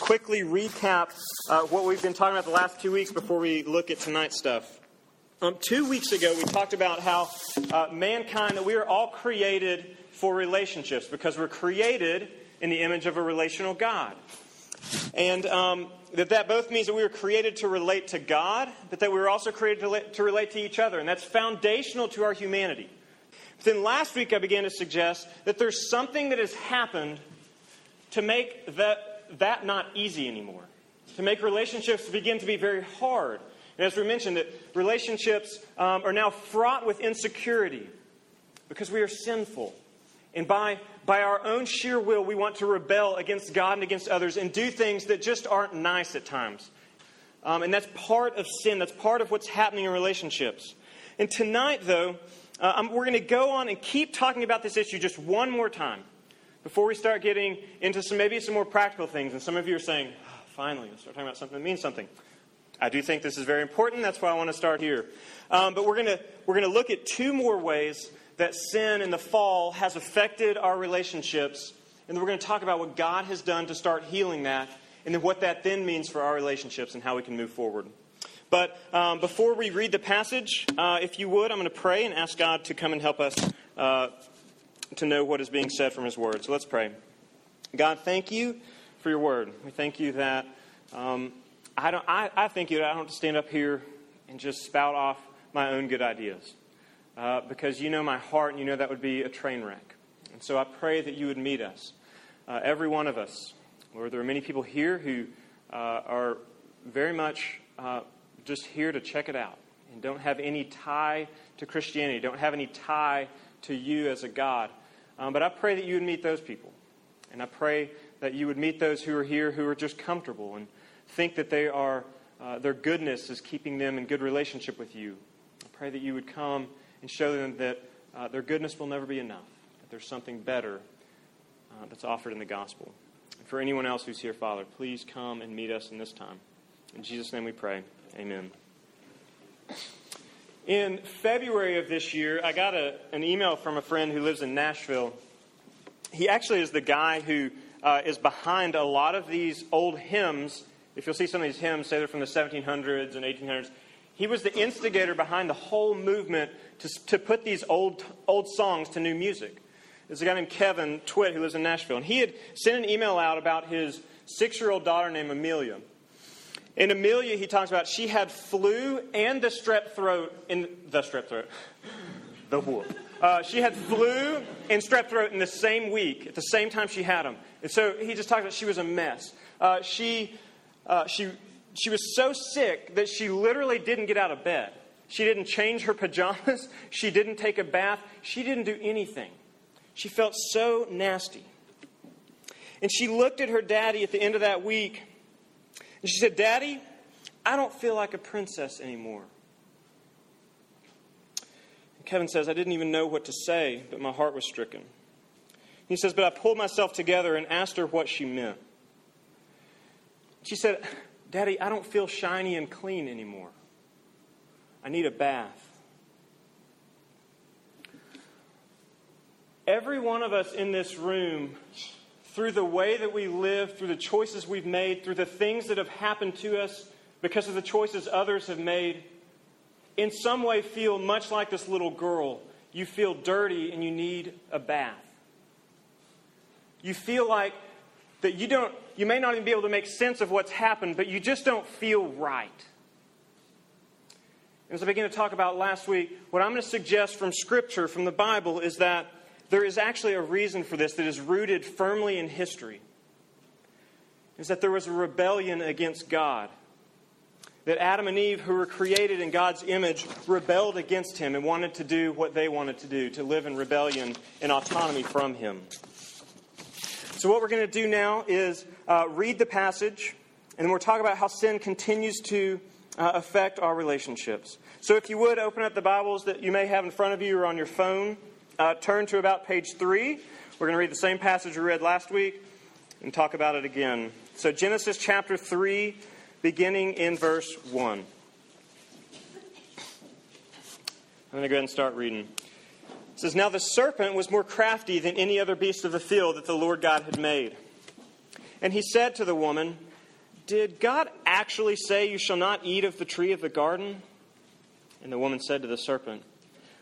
quickly recap uh, what we've been talking about the last two weeks before we look at tonight's stuff. Um, two weeks ago, we talked about how uh, mankind, that we are all created for relationships because we're created in the image of a relational God. And um, that that both means that we were created to relate to God, but that we were also created to, to relate to each other. And that's foundational to our humanity. But then last week, I began to suggest that there's something that has happened to make that, that not easy anymore, to make relationships begin to be very hard. And as we mentioned, that relationships um, are now fraught with insecurity because we are sinful. And by, by our own sheer will, we want to rebel against God and against others and do things that just aren't nice at times. Um, and that's part of sin. That's part of what's happening in relationships. And tonight, though, uh, we're going to go on and keep talking about this issue just one more time before we start getting into some maybe some more practical things. And some of you are saying, oh, finally, let's start talking about something that means something. I do think this is very important. That's why I want to start here. Um, but we're going to we're going to look at two more ways that sin and the fall has affected our relationships, and then we're going to talk about what God has done to start healing that, and then what that then means for our relationships and how we can move forward. But um, before we read the passage, uh, if you would, I'm going to pray and ask God to come and help us uh, to know what is being said from His Word. So let's pray. God, thank you for your Word. We thank you that. Um, I, don't, I, I thank you that I don't have to stand up here and just spout off my own good ideas. Uh, because you know my heart and you know that would be a train wreck. And so I pray that you would meet us, uh, every one of us. Lord, there are many people here who uh, are very much uh, just here to check it out and don't have any tie to Christianity, don't have any tie to you as a God. Um, but I pray that you would meet those people. And I pray that you would meet those who are here who are just comfortable and think that they are, uh, their goodness is keeping them in good relationship with you. I pray that you would come and show them that uh, their goodness will never be enough, that there's something better uh, that's offered in the gospel. And for anyone else who's here, Father, please come and meet us in this time. In Jesus' name we pray. Amen. In February of this year, I got a, an email from a friend who lives in Nashville. He actually is the guy who uh, is behind a lot of these old hymns if you'll see some of these hymns, say they're from the 1700s and 1800s, he was the instigator behind the whole movement to, to put these old, old songs to new music. There's a guy named Kevin Twit who lives in Nashville, and he had sent an email out about his six year old daughter named Amelia. In Amelia, he talks about she had flu and the strep throat in the strep throat. the whoop. Uh, she had flu and strep throat in the same week, at the same time she had them. And so he just talks about she was a mess. Uh, she uh, she, she was so sick that she literally didn't get out of bed. She didn't change her pajamas. She didn't take a bath. She didn't do anything. She felt so nasty. And she looked at her daddy at the end of that week and she said, Daddy, I don't feel like a princess anymore. And Kevin says, I didn't even know what to say, but my heart was stricken. He says, But I pulled myself together and asked her what she meant. She said, Daddy, I don't feel shiny and clean anymore. I need a bath. Every one of us in this room, through the way that we live, through the choices we've made, through the things that have happened to us because of the choices others have made, in some way feel much like this little girl. You feel dirty and you need a bath. You feel like that you don't you may not even be able to make sense of what's happened, but you just don't feel right. And as I began to talk about last week, what I'm going to suggest from Scripture, from the Bible, is that there is actually a reason for this that is rooted firmly in history. Is that there was a rebellion against God. That Adam and Eve, who were created in God's image, rebelled against Him and wanted to do what they wanted to do, to live in rebellion and autonomy from Him. So, what we're going to do now is uh, read the passage, and then we'll talk about how sin continues to uh, affect our relationships. So, if you would open up the Bibles that you may have in front of you or on your phone, uh, turn to about page 3. We're going to read the same passage we read last week and talk about it again. So, Genesis chapter 3, beginning in verse 1. I'm going to go ahead and start reading It says, Now the serpent was more crafty than any other beast of the field that the Lord God had made. And he said to the woman, Did God actually say, You shall not eat of the tree of the garden? And the woman said to the serpent,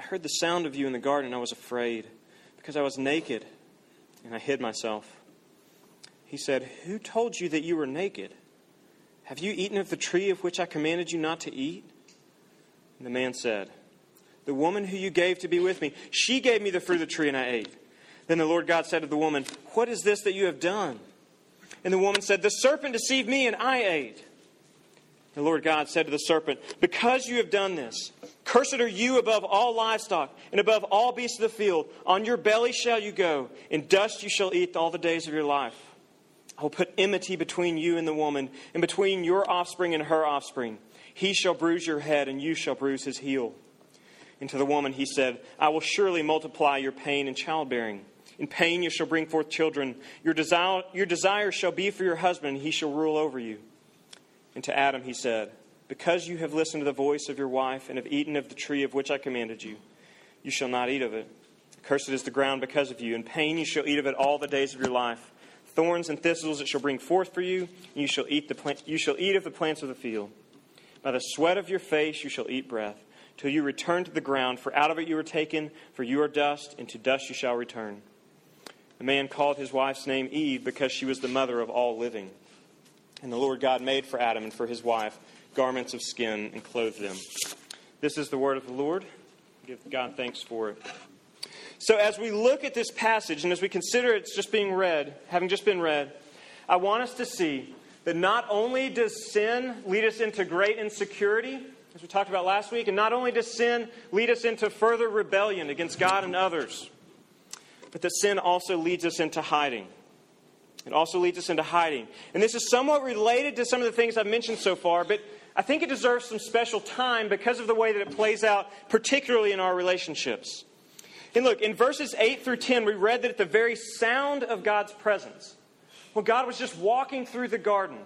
I heard the sound of you in the garden, and I was afraid, because I was naked, and I hid myself. He said, Who told you that you were naked? Have you eaten of the tree of which I commanded you not to eat? And the man said, The woman who you gave to be with me, she gave me the fruit of the tree, and I ate. Then the Lord God said to the woman, What is this that you have done? And the woman said, The serpent deceived me, and I ate. The Lord God said to the serpent, Because you have done this, cursed are you above all livestock and above all beasts of the field. On your belly shall you go, in dust you shall eat all the days of your life. I will put enmity between you and the woman, and between your offspring and her offspring. He shall bruise your head, and you shall bruise his heel. And to the woman he said, I will surely multiply your pain in childbearing. In pain you shall bring forth children. Your desire, your desire shall be for your husband, and he shall rule over you. And to Adam he said, Because you have listened to the voice of your wife and have eaten of the tree of which I commanded you, you shall not eat of it. Cursed is the ground because of you. In pain you shall eat of it all the days of your life. Thorns and thistles it shall bring forth for you, and you shall eat, the plant, you shall eat of the plants of the field. By the sweat of your face you shall eat breath, till you return to the ground, for out of it you were taken, for you are dust, and to dust you shall return. The man called his wife's name Eve because she was the mother of all living. And the Lord God made for Adam and for his wife garments of skin and clothed them. This is the word of the Lord. Give God thanks for it. So, as we look at this passage and as we consider it's just being read, having just been read, I want us to see that not only does sin lead us into great insecurity, as we talked about last week, and not only does sin lead us into further rebellion against God and others, but that sin also leads us into hiding. It also leads us into hiding. And this is somewhat related to some of the things I've mentioned so far, but I think it deserves some special time because of the way that it plays out, particularly in our relationships. And look, in verses 8 through 10, we read that at the very sound of God's presence, when God was just walking through the garden,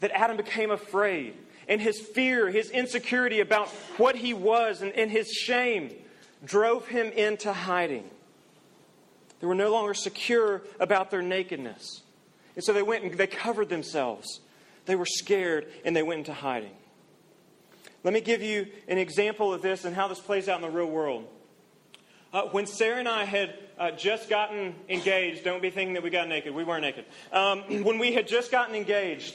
that Adam became afraid. And his fear, his insecurity about what he was, and, and his shame drove him into hiding. They were no longer secure about their nakedness. And so they went and they covered themselves. They were scared and they went into hiding. Let me give you an example of this and how this plays out in the real world. Uh, when Sarah and I had uh, just gotten engaged, don't be thinking that we got naked. We weren't naked. Um, when we had just gotten engaged,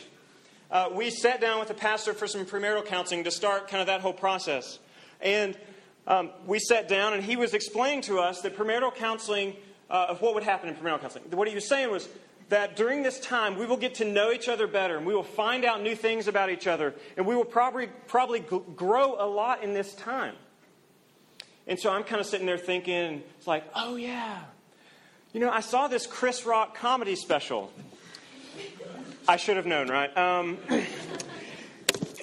uh, we sat down with the pastor for some premarital counseling to start kind of that whole process. And um, we sat down, and he was explaining to us that premarital counseling uh, of what would happen in premarital counseling. What he was saying was that during this time, we will get to know each other better, and we will find out new things about each other, and we will probably, probably grow a lot in this time. And so I'm kind of sitting there thinking, it's like, oh, yeah. You know, I saw this Chris Rock comedy special. I should have known, right? Um,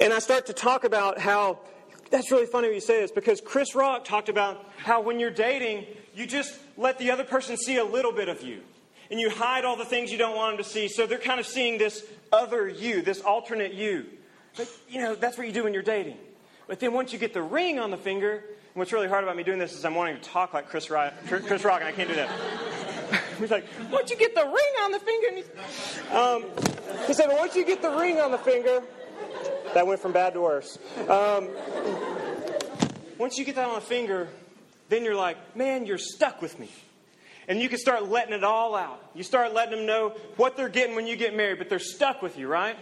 and I start to talk about how that's really funny when you say this because Chris Rock talked about how when you're dating, you just let the other person see a little bit of you. And you hide all the things you don't want them to see. So they're kind of seeing this other you, this alternate you. But, you know, that's what you do when you're dating. But then once you get the ring on the finger, and what's really hard about me doing this is I'm wanting to talk like Chris Rock, Chris Rock and I can't do that. He's like, once you get the ring on the finger, um, he said, once you get the ring on the finger, that went from bad to worse. Um, once you get that on the finger, then you're like, man, you're stuck with me. And you can start letting it all out. You start letting them know what they're getting when you get married, but they're stuck with you, right?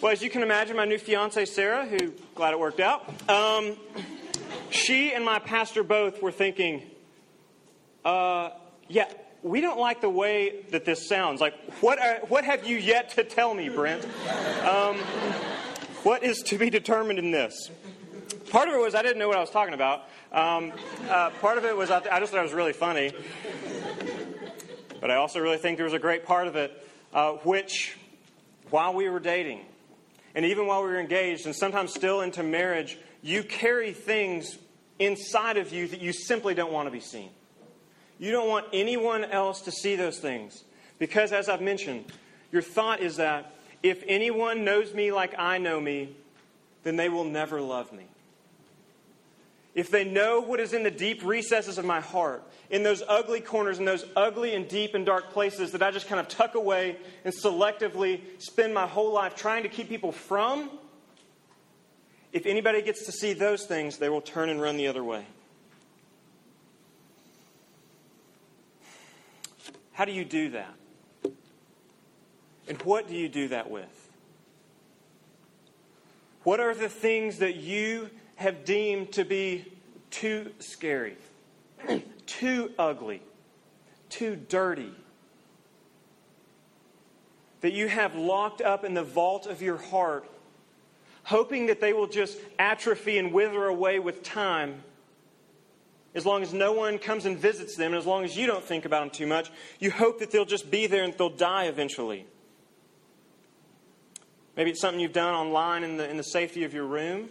Well, as you can imagine, my new fiance, Sarah, who, glad it worked out, um, she and my pastor both were thinking, uh, yeah, we don't like the way that this sounds. Like, what, are, what have you yet to tell me, Brent? Um, what is to be determined in this? Part of it was I didn't know what I was talking about. Um, uh, part of it was I, I, just thought it was really funny. But I also really think there was a great part of it, uh, which, while we were dating, and even while we were engaged, and sometimes still into marriage, you carry things inside of you that you simply don't want to be seen. You don't want anyone else to see those things. Because, as I've mentioned, your thought is that if anyone knows me like I know me, then they will never love me. If they know what is in the deep recesses of my heart, in those ugly corners, in those ugly and deep and dark places that I just kind of tuck away and selectively spend my whole life trying to keep people from, if anybody gets to see those things, they will turn and run the other way. How do you do that? And what do you do that with? What are the things that you have deemed to be too scary, too ugly, too dirty? That you have locked up in the vault of your heart, hoping that they will just atrophy and wither away with time as long as no one comes and visits them, and as long as you don't think about them too much, you hope that they'll just be there and they'll die eventually. Maybe it's something you've done online in the, in the safety of your room.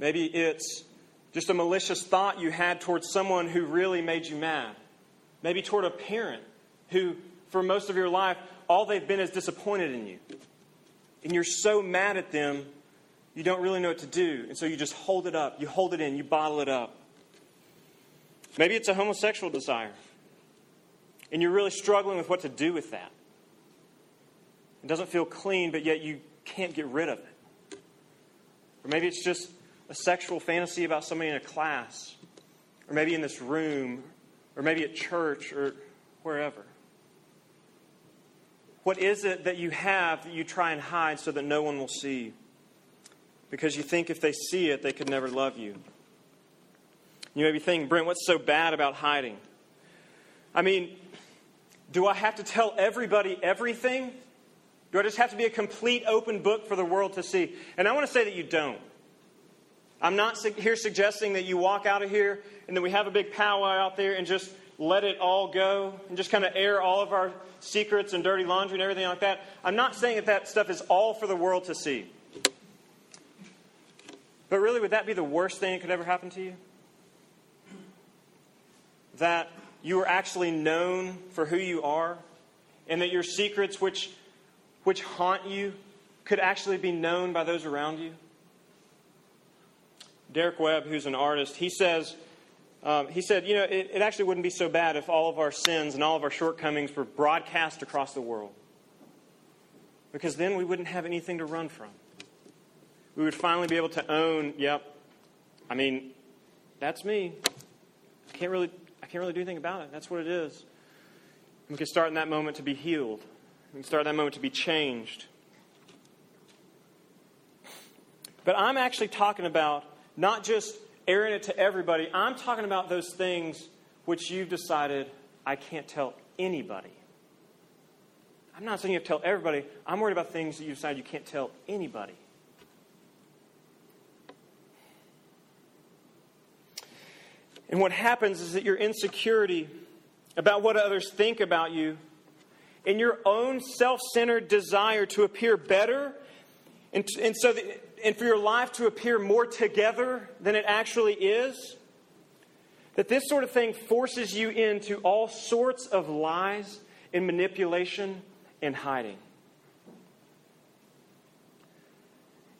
Maybe it's just a malicious thought you had towards someone who really made you mad. Maybe toward a parent who, for most of your life, all they've been is disappointed in you. And you're so mad at them you don't really know what to do. And so you just hold it up. You hold it in. You bottle it up. Maybe it's a homosexual desire. And you're really struggling with what to do with that. It doesn't feel clean, but yet you can't get rid of it. Or maybe it's just a sexual fantasy about somebody in a class, or maybe in this room, or maybe at church, or wherever. What is it that you have that you try and hide so that no one will see? because you think if they see it, they could never love you. You may be thinking, Brent, what's so bad about hiding? I mean, do I have to tell everybody everything? Do I just have to be a complete open book for the world to see? And I want to say that you don't. I'm not here suggesting that you walk out of here and then we have a big powwow out there and just let it all go and just kind of air all of our secrets and dirty laundry and everything like that. I'm not saying that that stuff is all for the world to see. But really, would that be the worst thing that could ever happen to you? That you are actually known for who you are, and that your secrets, which, which haunt you, could actually be known by those around you? Derek Webb, who's an artist, he says, um, he said, you know, it, it actually wouldn't be so bad if all of our sins and all of our shortcomings were broadcast across the world. Because then we wouldn't have anything to run from we would finally be able to own, yep, I mean, that's me. I can't really, I can't really do anything about it. That's what it is. We can start in that moment to be healed. We can start in that moment to be changed. But I'm actually talking about not just airing it to everybody, I'm talking about those things which you've decided I can't tell anybody. I'm not saying you have to tell everybody. I'm worried about things that you decide you can't tell anybody. And what happens is that your insecurity about what others think about you and your own self centered desire to appear better and, and, so that, and for your life to appear more together than it actually is, that this sort of thing forces you into all sorts of lies and manipulation and hiding.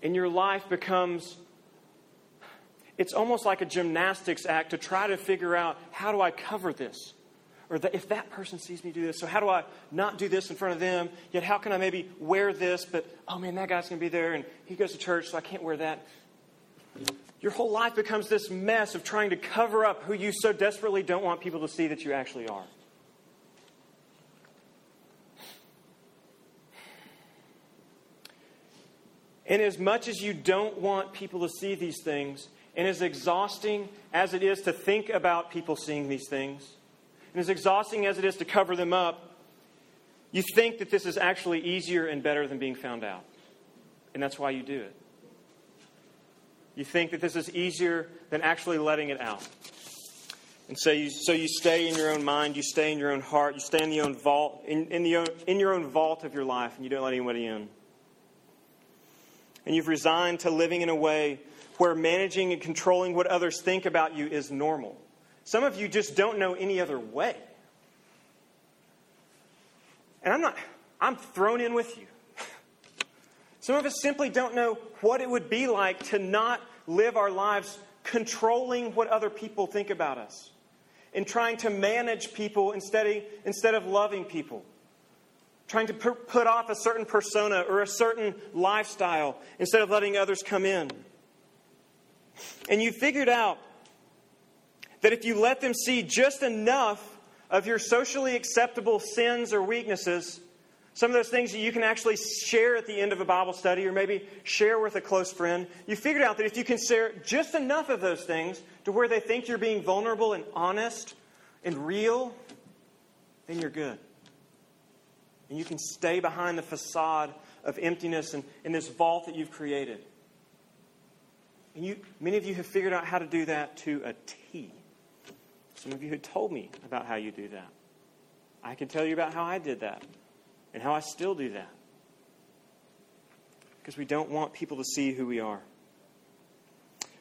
And your life becomes it's almost like a gymnastics act to try to figure out how do I cover this? Or the, if that person sees me do this, so how do I not do this in front of them? Yet how can I maybe wear this, but oh man, that guy's going to be there and he goes to church, so I can't wear that. Your whole life becomes this mess of trying to cover up who you so desperately don't want people to see that you actually are. And as much as you don't want people to see these things, and as exhausting as it is to think about people seeing these things, and as exhausting as it is to cover them up, you think that this is actually easier and better than being found out. And that's why you do it. You think that this is easier than actually letting it out. And so you, so you stay in your own mind, you stay in your own heart, you stay in, the own vault, in, in, the in your own vault of your life, and you don't let anybody in. And you've resigned to living in a way where managing and controlling what others think about you is normal. Some of you just don't know any other way. And I'm not, I'm thrown in with you. Some of us simply don't know what it would be like to not live our lives controlling what other people think about us and trying to manage people instead of, instead of loving people. Trying to put off a certain persona or a certain lifestyle instead of letting others come in. And you figured out that if you let them see just enough of your socially acceptable sins or weaknesses, some of those things that you can actually share at the end of a Bible study or maybe share with a close friend, you figured out that if you can share just enough of those things to where they think you're being vulnerable and honest and real, then you're good. And you can stay behind the facade of emptiness and, in this vault that you've created. And you, many of you have figured out how to do that to a T. Some of you had told me about how you do that. I can tell you about how I did that and how I still do that. Because we don't want people to see who we are.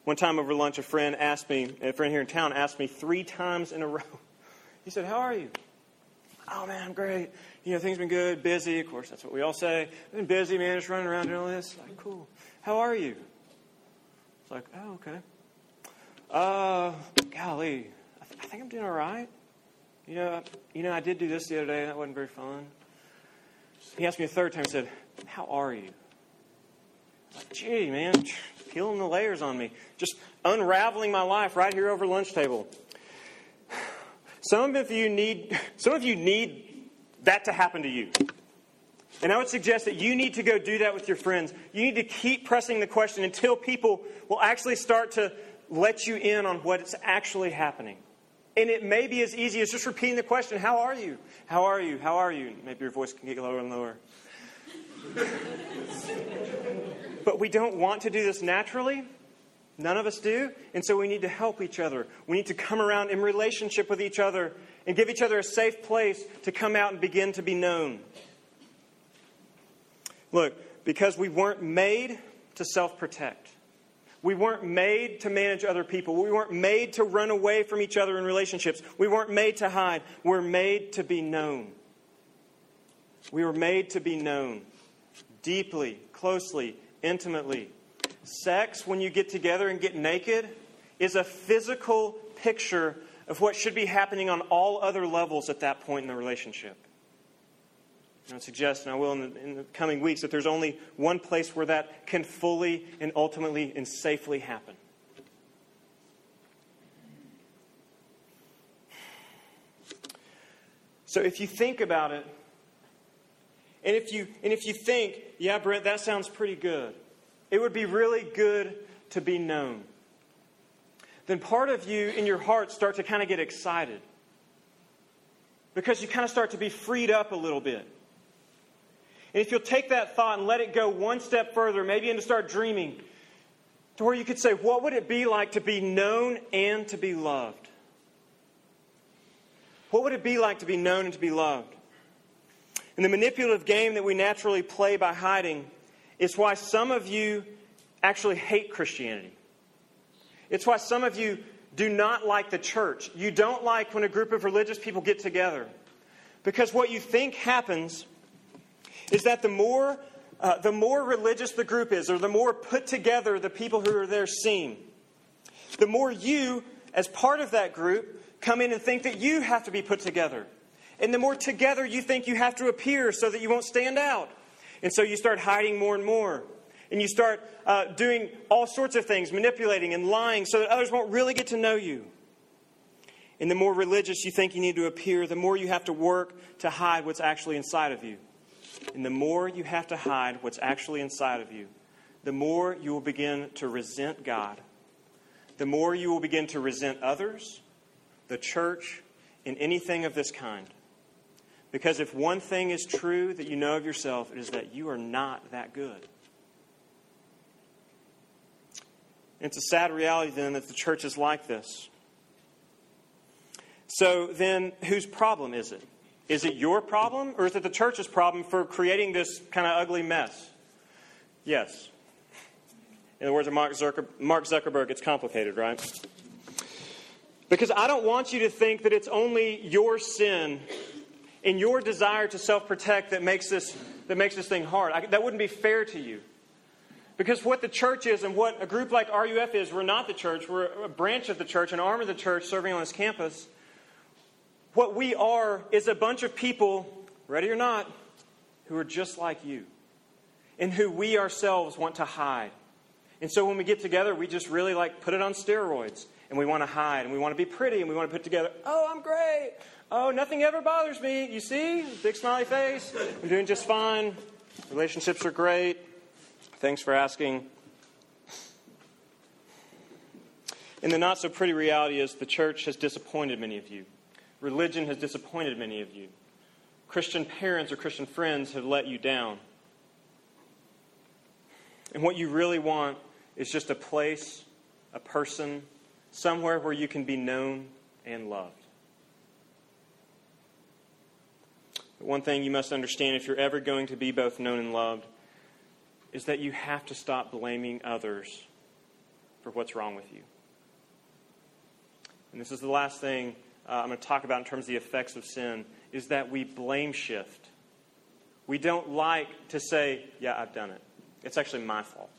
One time over lunch, a friend asked me, a friend here in town asked me three times in a row. He said, How are you? Oh man, I'm great. You know, things been good, busy. Of course, that's what we all say. I've been busy, man, just running around doing all this. Like, cool. How are you? It's like, oh, okay. Uh, golly, think I'm doing all right. You know, you know, I did do this the other day. That wasn't very fun. He asked me a third time. He said, "How are you?" Like, Gee, man, peeling the layers on me, just unraveling my life right here over lunch table. Some of you need, some of you need that to happen to you. And I would suggest that you need to go do that with your friends. You need to keep pressing the question until people will actually start to let you in on what's actually happening. And it may be as easy as just repeating the question How are you? How are you? How are you? Maybe your voice can get lower and lower. but we don't want to do this naturally. None of us do. And so we need to help each other. We need to come around in relationship with each other and give each other a safe place to come out and begin to be known. Look, because we weren't made to self protect. We weren't made to manage other people. We weren't made to run away from each other in relationships. We weren't made to hide. We're made to be known. We were made to be known deeply, closely, intimately. Sex, when you get together and get naked, is a physical picture of what should be happening on all other levels at that point in the relationship. And I suggest, and I will in the, in the coming weeks, that there's only one place where that can fully and ultimately and safely happen. So if you think about it, and if you and if you think, yeah, Brent, that sounds pretty good. It would be really good to be known. Then part of you in your heart start to kind of get excited. Because you kind of start to be freed up a little bit. And if you'll take that thought and let it go one step further, maybe even start dreaming, to where you could say, what would it be like to be known and to be loved? What would it be like to be known and to be loved? And the manipulative game that we naturally play by hiding is why some of you actually hate Christianity. It's why some of you do not like the church. You don't like when a group of religious people get together. Because what you think happens is that the more, uh, the more religious the group is, or the more put together the people who are there seem, the more you, as part of that group, come in and think that you have to be put together. And the more together you think you have to appear so that you won't stand out. And so you start hiding more and more. And you start uh, doing all sorts of things, manipulating and lying so that others won't really get to know you. And the more religious you think you need to appear, the more you have to work to hide what's actually inside of you. And the more you have to hide what's actually inside of you, the more you will begin to resent God. The more you will begin to resent others, the church, and anything of this kind. Because if one thing is true that you know of yourself, it is that you are not that good. It's a sad reality then that the church is like this. So then, whose problem is it? Is it your problem, or is it the church's problem for creating this kind of ugly mess? Yes. In the words of Mark, Zuckerberg, it's complicated, right? Because I don't want you to think that it's only your sin and your desire to self protect that makes this, that makes this thing hard. I, that wouldn't be fair to you. Because what the church is and what a group like RUF is, we're not the church, we're a branch of the church, an arm of the church serving on this campus. What we are is a bunch of people, ready or not, who are just like you and who we ourselves want to hide. And so when we get together, we just really like put it on steroids and we want to hide and we want to be pretty and we want to put together, oh, I'm great. Oh, nothing ever bothers me. You see? Big smiley face. I'm doing just fine. Relationships are great. Thanks for asking. And the not so pretty reality is the church has disappointed many of you. Religion has disappointed many of you. Christian parents or Christian friends have let you down. And what you really want is just a place, a person, somewhere where you can be known and loved. But one thing you must understand if you're ever going to be both known and loved is that you have to stop blaming others for what's wrong with you. And this is the last thing uh, I'm going to talk about in terms of the effects of sin is that we blame shift. We don't like to say, Yeah, I've done it. It's actually my fault.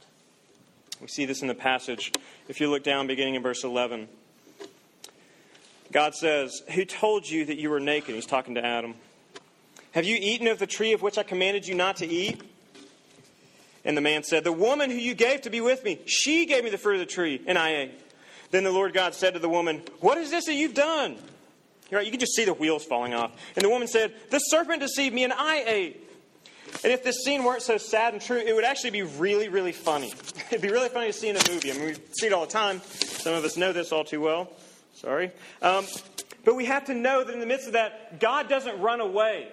We see this in the passage. If you look down beginning in verse 11, God says, Who told you that you were naked? He's talking to Adam. Have you eaten of the tree of which I commanded you not to eat? And the man said, The woman who you gave to be with me, she gave me the fruit of the tree, and I ate. Then the Lord God said to the woman, What is this that you've done? Right, you can just see the wheels falling off. And the woman said, The serpent deceived me, and I ate. And if this scene weren't so sad and true, it would actually be really, really funny. It'd be really funny to see in a movie. I mean, we see it all the time. Some of us know this all too well. Sorry. Um, but we have to know that in the midst of that, God doesn't run away.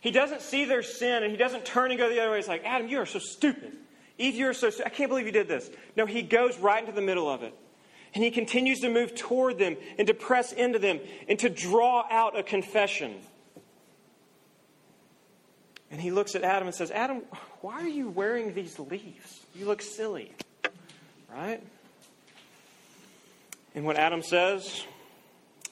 He doesn't see their sin and he doesn't turn and go the other way. He's like, Adam, you are so stupid. Eve, you are so stupid. I can't believe you did this. No, he goes right into the middle of it. And he continues to move toward them and to press into them and to draw out a confession. And he looks at Adam and says, Adam, why are you wearing these leaves? You look silly. Right? And what Adam says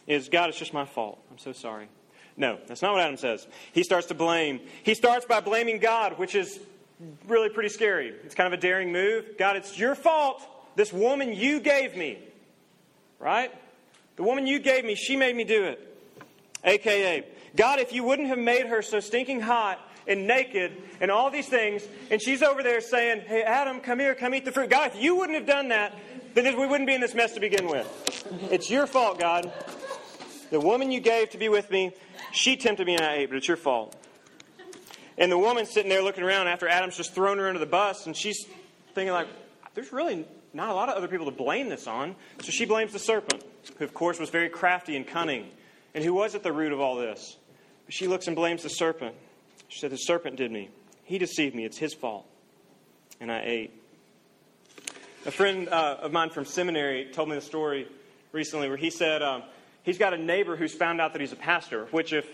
is, God, it's just my fault. I'm so sorry. No, that's not what Adam says. He starts to blame. He starts by blaming God, which is really pretty scary. It's kind of a daring move. God, it's your fault. This woman you gave me. Right? The woman you gave me, she made me do it. AKA, God, if you wouldn't have made her so stinking hot and naked and all these things, and she's over there saying, Hey, Adam, come here, come eat the fruit. God, if you wouldn't have done that, then we wouldn't be in this mess to begin with. It's your fault, God. The woman you gave to be with me, she tempted me and I ate, but it's your fault. And the woman's sitting there looking around after Adam's just thrown her under the bus, and she's thinking, like, there's really not a lot of other people to blame this on. So she blames the serpent, who, of course, was very crafty and cunning, and who was at the root of all this. But she looks and blames the serpent. She said, The serpent did me. He deceived me. It's his fault. And I ate. A friend uh, of mine from seminary told me the story recently where he said, um, he's got a neighbor who's found out that he's a pastor, which, if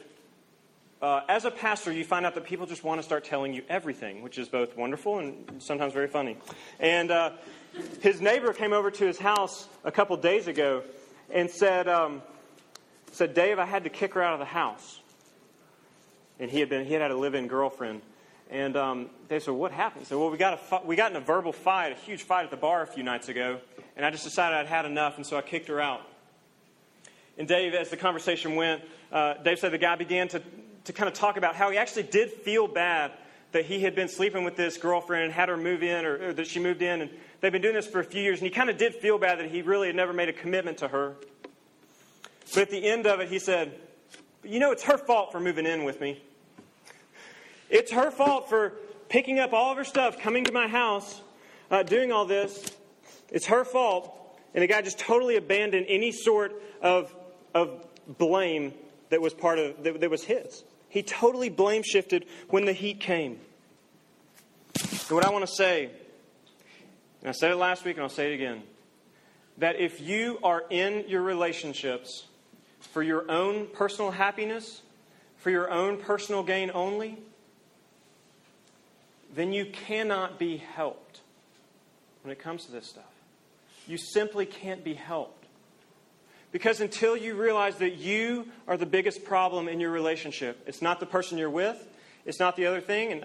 uh, as a pastor, you find out that people just want to start telling you everything, which is both wonderful and sometimes very funny. And uh, his neighbor came over to his house a couple days ago and said, um, said, Dave, I had to kick her out of the house. And he had been he had had a live-in girlfriend. And um, they said, "What happened?" He said, "Well, we got a we got in a verbal fight, a huge fight at the bar a few nights ago, and I just decided I'd had enough, and so I kicked her out." And Dave, as the conversation went, uh, Dave said the guy began to, to kind of talk about how he actually did feel bad that he had been sleeping with this girlfriend and had her move in, or, or that she moved in, and they've been doing this for a few years, and he kind of did feel bad that he really had never made a commitment to her. But at the end of it, he said, You know, it's her fault for moving in with me. It's her fault for picking up all of her stuff, coming to my house, uh, doing all this. It's her fault. And the guy just totally abandoned any sort of, of blame that was part of that, that was his. He totally blame shifted when the heat came. And what I want to say, and I said it last week and I'll say it again, that if you are in your relationships for your own personal happiness, for your own personal gain only, then you cannot be helped when it comes to this stuff. You simply can't be helped. Because until you realize that you are the biggest problem in your relationship, it's not the person you're with, it's not the other thing. And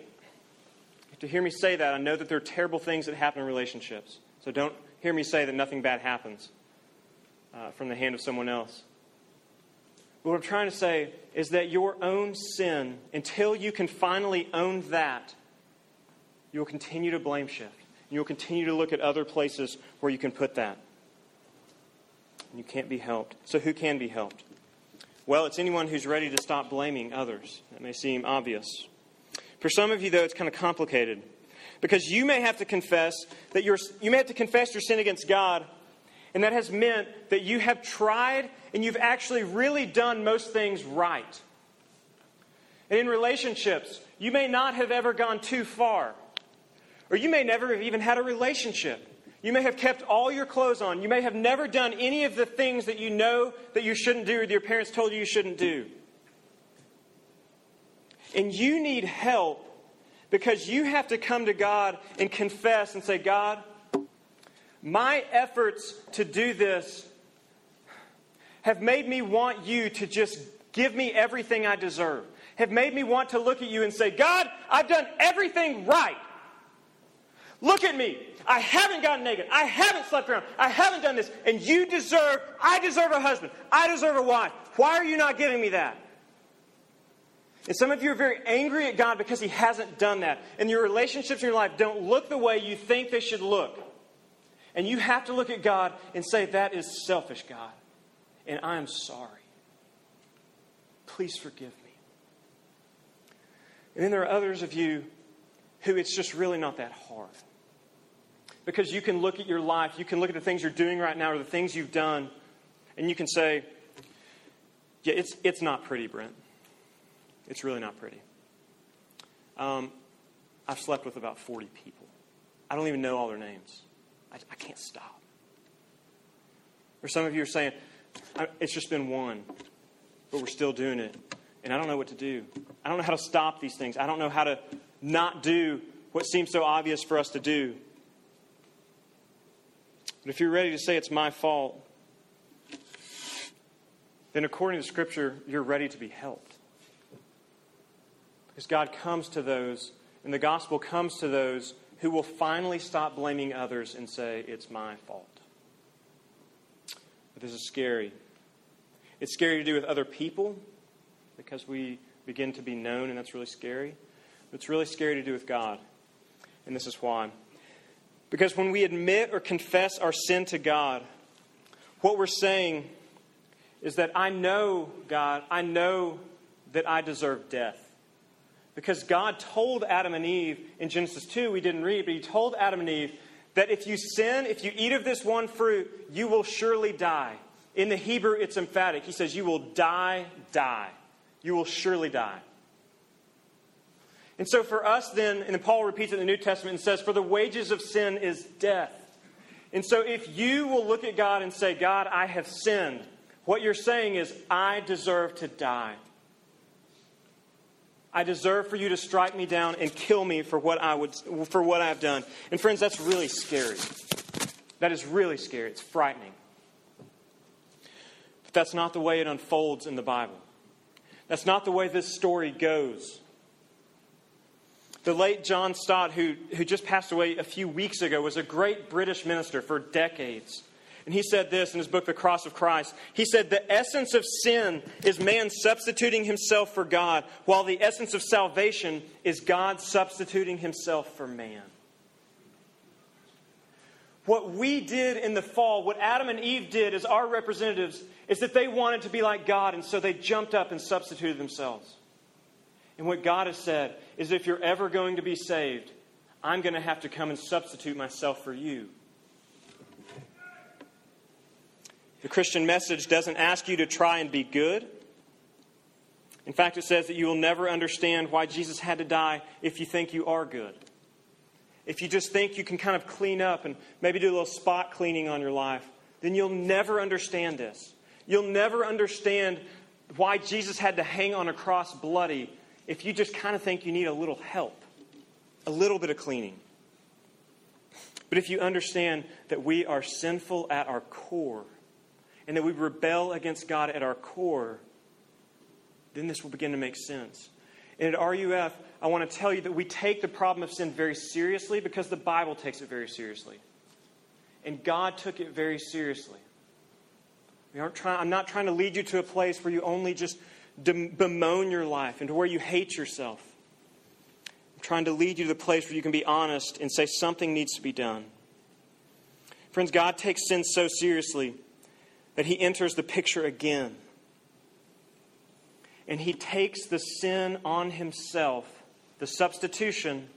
to hear me say that, I know that there are terrible things that happen in relationships. So don't hear me say that nothing bad happens uh, from the hand of someone else. But what I'm trying to say is that your own sin, until you can finally own that, you will continue to blame shift. And you'll continue to look at other places where you can put that. And you can't be helped. So, who can be helped? Well, it's anyone who's ready to stop blaming others. That may seem obvious. For some of you, though, it's kind of complicated. Because you may have to confess that you're, you may have to confess your sin against God, and that has meant that you have tried and you've actually really done most things right. And in relationships, you may not have ever gone too far. Or you may never have even had a relationship. You may have kept all your clothes on. You may have never done any of the things that you know that you shouldn't do or that your parents told you you shouldn't do. And you need help because you have to come to God and confess and say, God, my efforts to do this have made me want you to just give me everything I deserve, have made me want to look at you and say, God, I've done everything right. Look at me. I haven't gotten naked. I haven't slept around. I haven't done this. And you deserve, I deserve a husband. I deserve a wife. Why are you not giving me that? And some of you are very angry at God because He hasn't done that. And your relationships in your life don't look the way you think they should look. And you have to look at God and say, That is selfish, God. And I am sorry. Please forgive me. And then there are others of you who it's just really not that hard. Because you can look at your life, you can look at the things you're doing right now or the things you've done, and you can say, Yeah, it's, it's not pretty, Brent. It's really not pretty. Um, I've slept with about 40 people. I don't even know all their names. I, I can't stop. Or some of you are saying, it's just been one, but we're still doing it. And I don't know what to do. I don't know how to stop these things. I don't know how to not do what seems so obvious for us to do. But if you're ready to say it's my fault, then according to Scripture, you're ready to be helped. Because God comes to those, and the gospel comes to those who will finally stop blaming others and say, It's my fault. But this is scary. It's scary to do with other people because we begin to be known, and that's really scary. But it's really scary to do with God. And this is why. Because when we admit or confess our sin to God, what we're saying is that I know, God, I know that I deserve death. Because God told Adam and Eve in Genesis 2, we didn't read, but He told Adam and Eve that if you sin, if you eat of this one fruit, you will surely die. In the Hebrew, it's emphatic. He says, You will die, die. You will surely die. And so for us, then, and Paul repeats it in the New Testament and says, For the wages of sin is death. And so if you will look at God and say, God, I have sinned, what you're saying is, I deserve to die. I deserve for you to strike me down and kill me for what I would for what I've done. And friends, that's really scary. That is really scary. It's frightening. But that's not the way it unfolds in the Bible. That's not the way this story goes. The late John Stott, who, who just passed away a few weeks ago, was a great British minister for decades. And he said this in his book, The Cross of Christ. He said, The essence of sin is man substituting himself for God, while the essence of salvation is God substituting himself for man. What we did in the fall, what Adam and Eve did as our representatives, is that they wanted to be like God, and so they jumped up and substituted themselves. And what God has said is if you're ever going to be saved, I'm going to have to come and substitute myself for you. The Christian message doesn't ask you to try and be good. In fact, it says that you will never understand why Jesus had to die if you think you are good. If you just think you can kind of clean up and maybe do a little spot cleaning on your life, then you'll never understand this. You'll never understand why Jesus had to hang on a cross bloody if you just kind of think you need a little help, a little bit of cleaning. But if you understand that we are sinful at our core and that we rebel against God at our core, then this will begin to make sense. And at RUF, I want to tell you that we take the problem of sin very seriously because the Bible takes it very seriously. And God took it very seriously. We aren't trying, I'm not trying to lead you to a place where you only just bemoan your life and to where you hate yourself. I'm trying to lead you to the place where you can be honest and say something needs to be done. Friends, God takes sin so seriously that He enters the picture again. And He takes the sin on Himself, the substitution,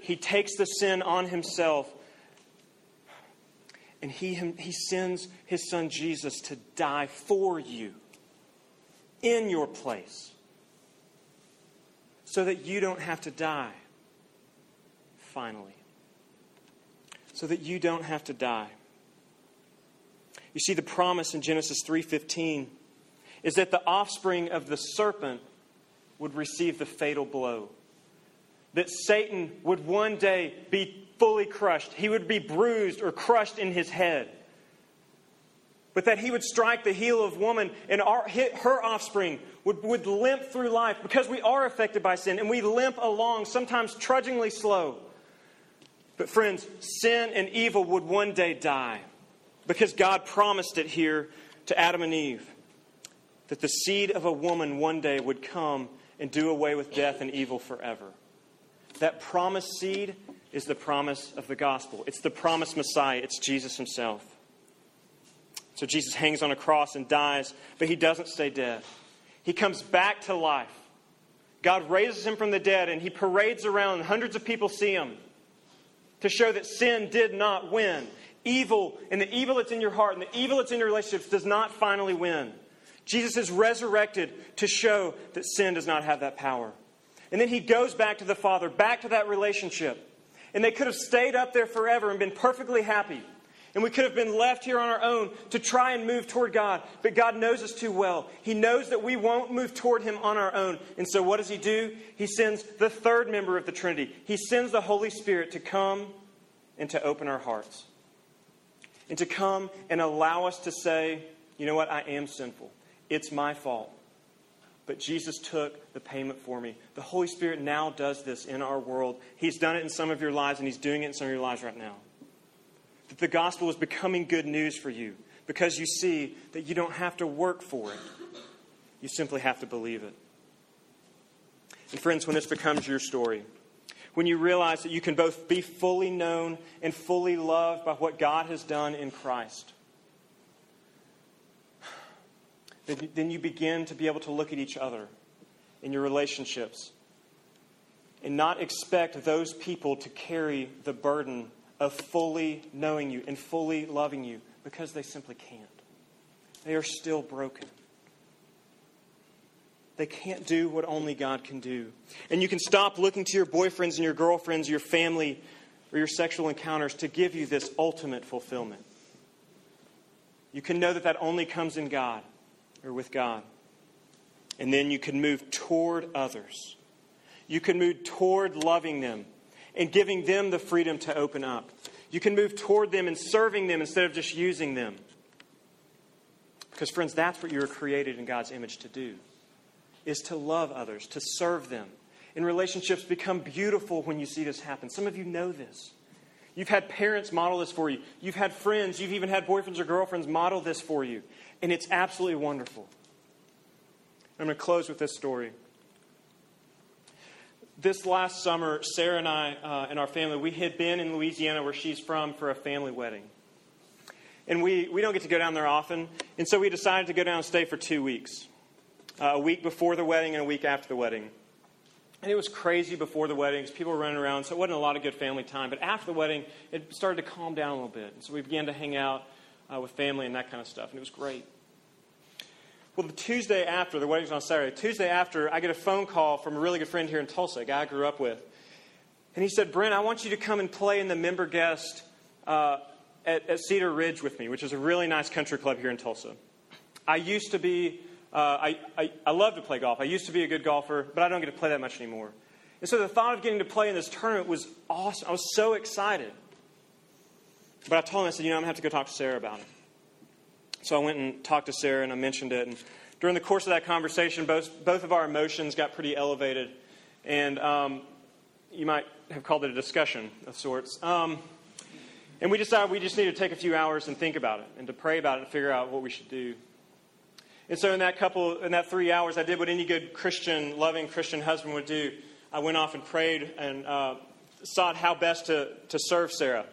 He takes the sin on Himself and he, he sends his son Jesus to die for you in your place so that you don't have to die finally so that you don't have to die you see the promise in genesis 3.15 is that the offspring of the serpent would receive the fatal blow that satan would one day be fully crushed. He would be bruised or crushed in his head. But that he would strike the heel of woman and our, her offspring would, would limp through life because we are affected by sin and we limp along, sometimes trudgingly slow. But, friends, sin and evil would one day die because God promised it here to Adam and Eve that the seed of a woman one day would come and do away with death and evil forever. That promised seed is the promise of the gospel. It's the promised Messiah. It's Jesus himself. So Jesus hangs on a cross and dies, but he doesn't stay dead. He comes back to life. God raises him from the dead, and he parades around, and hundreds of people see him to show that sin did not win. Evil and the evil that's in your heart and the evil that's in your relationships does not finally win. Jesus is resurrected to show that sin does not have that power. And then he goes back to the Father, back to that relationship. And they could have stayed up there forever and been perfectly happy. And we could have been left here on our own to try and move toward God. But God knows us too well. He knows that we won't move toward Him on our own. And so what does He do? He sends the third member of the Trinity. He sends the Holy Spirit to come and to open our hearts. And to come and allow us to say, you know what? I am sinful. It's my fault but Jesus took the payment for me. The Holy Spirit now does this in our world. He's done it in some of your lives, and He's doing it in some of your lives right now. That the gospel is becoming good news for you because you see that you don't have to work for it, you simply have to believe it. And, friends, when this becomes your story, when you realize that you can both be fully known and fully loved by what God has done in Christ then you begin to be able to look at each other in your relationships and not expect those people to carry the burden of fully knowing you and fully loving you because they simply can't. They are still broken. They can't do what only God can do. And you can stop looking to your boyfriends and your girlfriends, your family, or your sexual encounters to give you this ultimate fulfillment. You can know that that only comes in God or with God. And then you can move toward others. You can move toward loving them and giving them the freedom to open up. You can move toward them and serving them instead of just using them. Because, friends, that's what you were created in God's image to do, is to love others, to serve them. And relationships become beautiful when you see this happen. Some of you know this. You've had parents model this for you. You've had friends, you've even had boyfriends or girlfriends model this for you. And it's absolutely wonderful. I'm going to close with this story. This last summer, Sarah and I uh, and our family, we had been in Louisiana, where she's from, for a family wedding. And we, we don't get to go down there often. And so we decided to go down and stay for two weeks uh, a week before the wedding and a week after the wedding. And it was crazy before the weddings. People were running around, so it wasn't a lot of good family time. But after the wedding, it started to calm down a little bit. And so we began to hang out uh, with family and that kind of stuff. And it was great. Well, the Tuesday after, the wedding's on Saturday, Tuesday after, I get a phone call from a really good friend here in Tulsa, a guy I grew up with. And he said, Brent, I want you to come and play in the member guest uh, at, at, Cedar Ridge with me, which is a really nice country club here in Tulsa. I used to be, uh, I, I, I love to play golf. I used to be a good golfer, but I don't get to play that much anymore. And so the thought of getting to play in this tournament was awesome. I was so excited. But I told him, I said, you know, I'm going to have to go talk to Sarah about it. So I went and talked to Sarah and I mentioned it. And during the course of that conversation, both, both of our emotions got pretty elevated. And um, you might have called it a discussion of sorts. Um, and we decided we just needed to take a few hours and think about it and to pray about it and figure out what we should do. And so in that couple, in that three hours, I did what any good Christian, loving Christian husband would do. I went off and prayed and uh, sought how best to, to serve Sarah.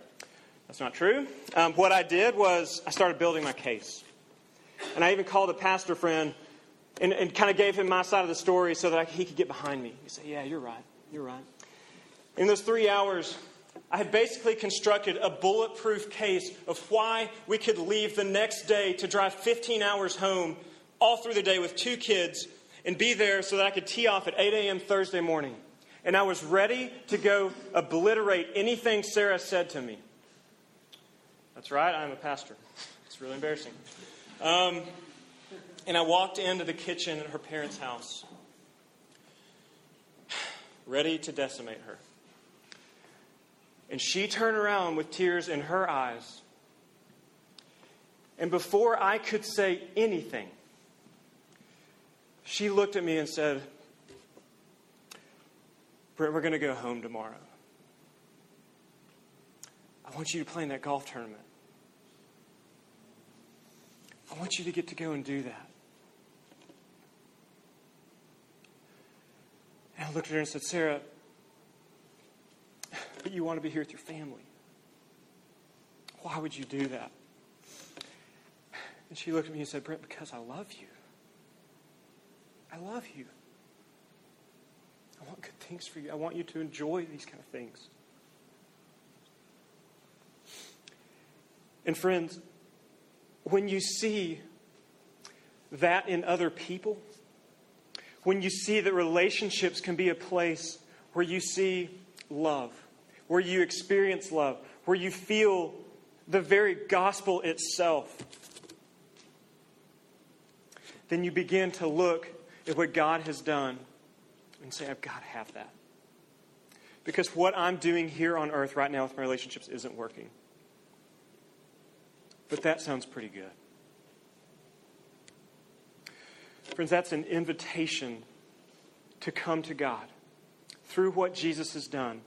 That's not true. Um, what I did was I started building my case. And I even called a pastor friend and, and kind of gave him my side of the story so that I, he could get behind me. He said, Yeah, you're right. You're right. In those three hours, I had basically constructed a bulletproof case of why we could leave the next day to drive 15 hours home all through the day with two kids and be there so that I could tee off at 8 a.m. Thursday morning. And I was ready to go obliterate anything Sarah said to me. That's right, I'm a pastor. It's really embarrassing. Um, and I walked into the kitchen at her parents' house, ready to decimate her. And she turned around with tears in her eyes. And before I could say anything, she looked at me and said, Brent, we're going to go home tomorrow. I want you to play in that golf tournament. I want you to get to go and do that. And I looked at her and said, Sarah, but you want to be here with your family. Why would you do that? And she looked at me and said, Brent, because I love you. I love you. I want good things for you. I want you to enjoy these kind of things. And friends, when you see that in other people, when you see that relationships can be a place where you see love, where you experience love, where you feel the very gospel itself, then you begin to look at what God has done and say, I've got to have that. Because what I'm doing here on earth right now with my relationships isn't working. But that sounds pretty good. Friends, that's an invitation to come to God through what Jesus has done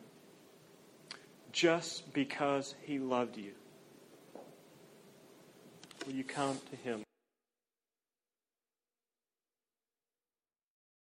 just because he loved you. Will you come to him?